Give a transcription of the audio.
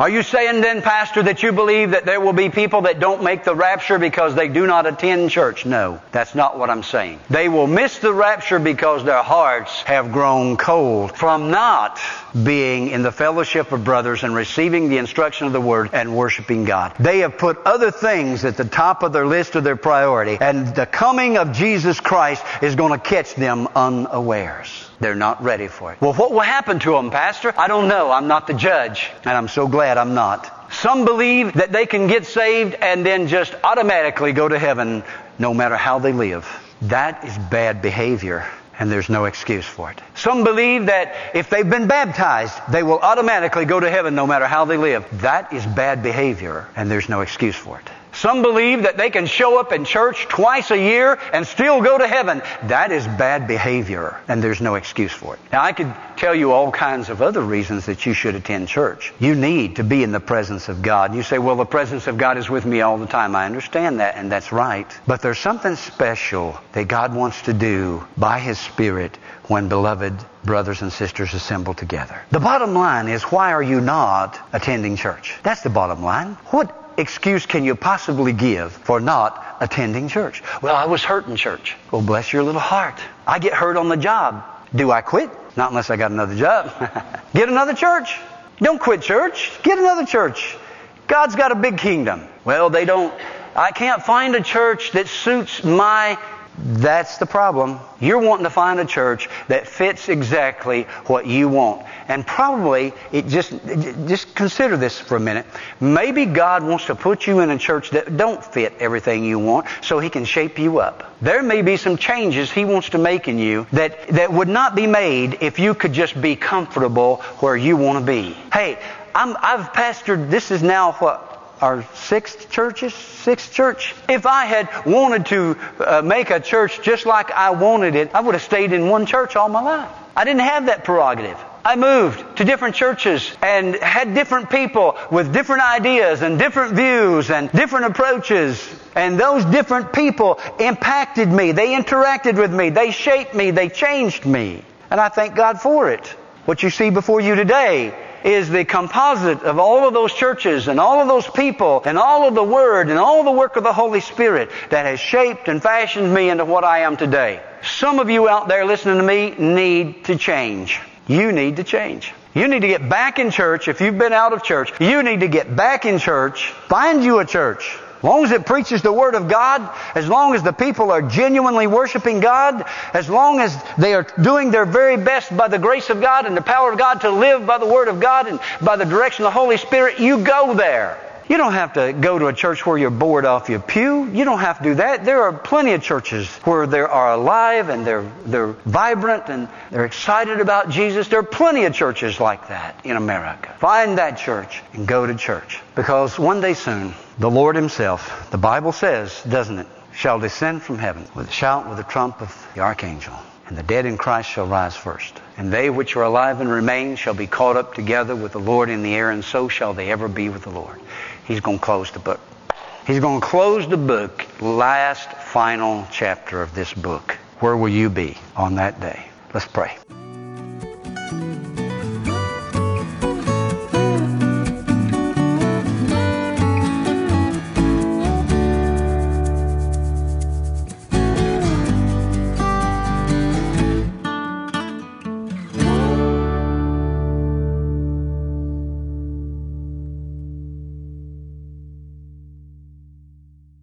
Are you saying then, Pastor, that you believe that there will be people that don't make the rapture because they do not attend church? No, that's not what I'm saying. They will miss the rapture because their hearts have grown cold from not being in the fellowship of brothers and receiving the instruction of the Word and worshiping God. They have put other things at the top of their list of their priority, and the coming of Jesus Christ is going to catch them unawares. They're not ready for it. Well, what will happen to them, Pastor? I don't know. I'm not the judge. And I'm so glad I'm not. Some believe that they can get saved and then just automatically go to heaven no matter how they live. That is bad behavior and there's no excuse for it. Some believe that if they've been baptized, they will automatically go to heaven no matter how they live. That is bad behavior and there's no excuse for it. Some believe that they can show up in church twice a year and still go to heaven. That is bad behavior, and there's no excuse for it. Now, I could tell you all kinds of other reasons that you should attend church. You need to be in the presence of God. You say, well, the presence of God is with me all the time. I understand that, and that's right. But there's something special that God wants to do by His Spirit when beloved brothers and sisters assemble together. The bottom line is, why are you not attending church? That's the bottom line. What excuse can you possibly give for not attending church? Well, I was hurt in church. Well, bless your little heart. I get hurt on the job. Do I quit? Not unless I got another job. get another church. Don't quit church. Get another church. God's got a big kingdom. Well, they don't. I can't find a church that suits my that's the problem. You're wanting to find a church that fits exactly what you want. And probably it just just consider this for a minute. Maybe God wants to put you in a church that don't fit everything you want so he can shape you up. There may be some changes he wants to make in you that that would not be made if you could just be comfortable where you want to be. Hey, I'm, I've pastored this is now what our sixth churches, sixth church. If I had wanted to uh, make a church just like I wanted it, I would have stayed in one church all my life. I didn't have that prerogative. I moved to different churches and had different people with different ideas and different views and different approaches. And those different people impacted me. They interacted with me. They shaped me. They changed me. And I thank God for it. What you see before you today is the composite of all of those churches and all of those people and all of the Word and all the work of the Holy Spirit that has shaped and fashioned me into what I am today. Some of you out there listening to me need to change. You need to change. You need to get back in church. If you've been out of church, you need to get back in church. Find you a church. As long as it preaches the Word of God, as long as the people are genuinely worshiping God, as long as they are doing their very best by the grace of God and the power of God to live by the Word of God and by the direction of the Holy Spirit, you go there. You don't have to go to a church where you're bored off your pew. You don't have to do that. There are plenty of churches where they are alive and they're, they're vibrant and they're excited about Jesus. There are plenty of churches like that in America. Find that church and go to church. Because one day soon, the Lord Himself, the Bible says, doesn't it, shall descend from heaven with a shout, with a trump of the archangel. And the dead in Christ shall rise first. And they which are alive and remain shall be caught up together with the Lord in the air, and so shall they ever be with the Lord. He's going to close the book. He's going to close the book, last final chapter of this book. Where will you be on that day? Let's pray.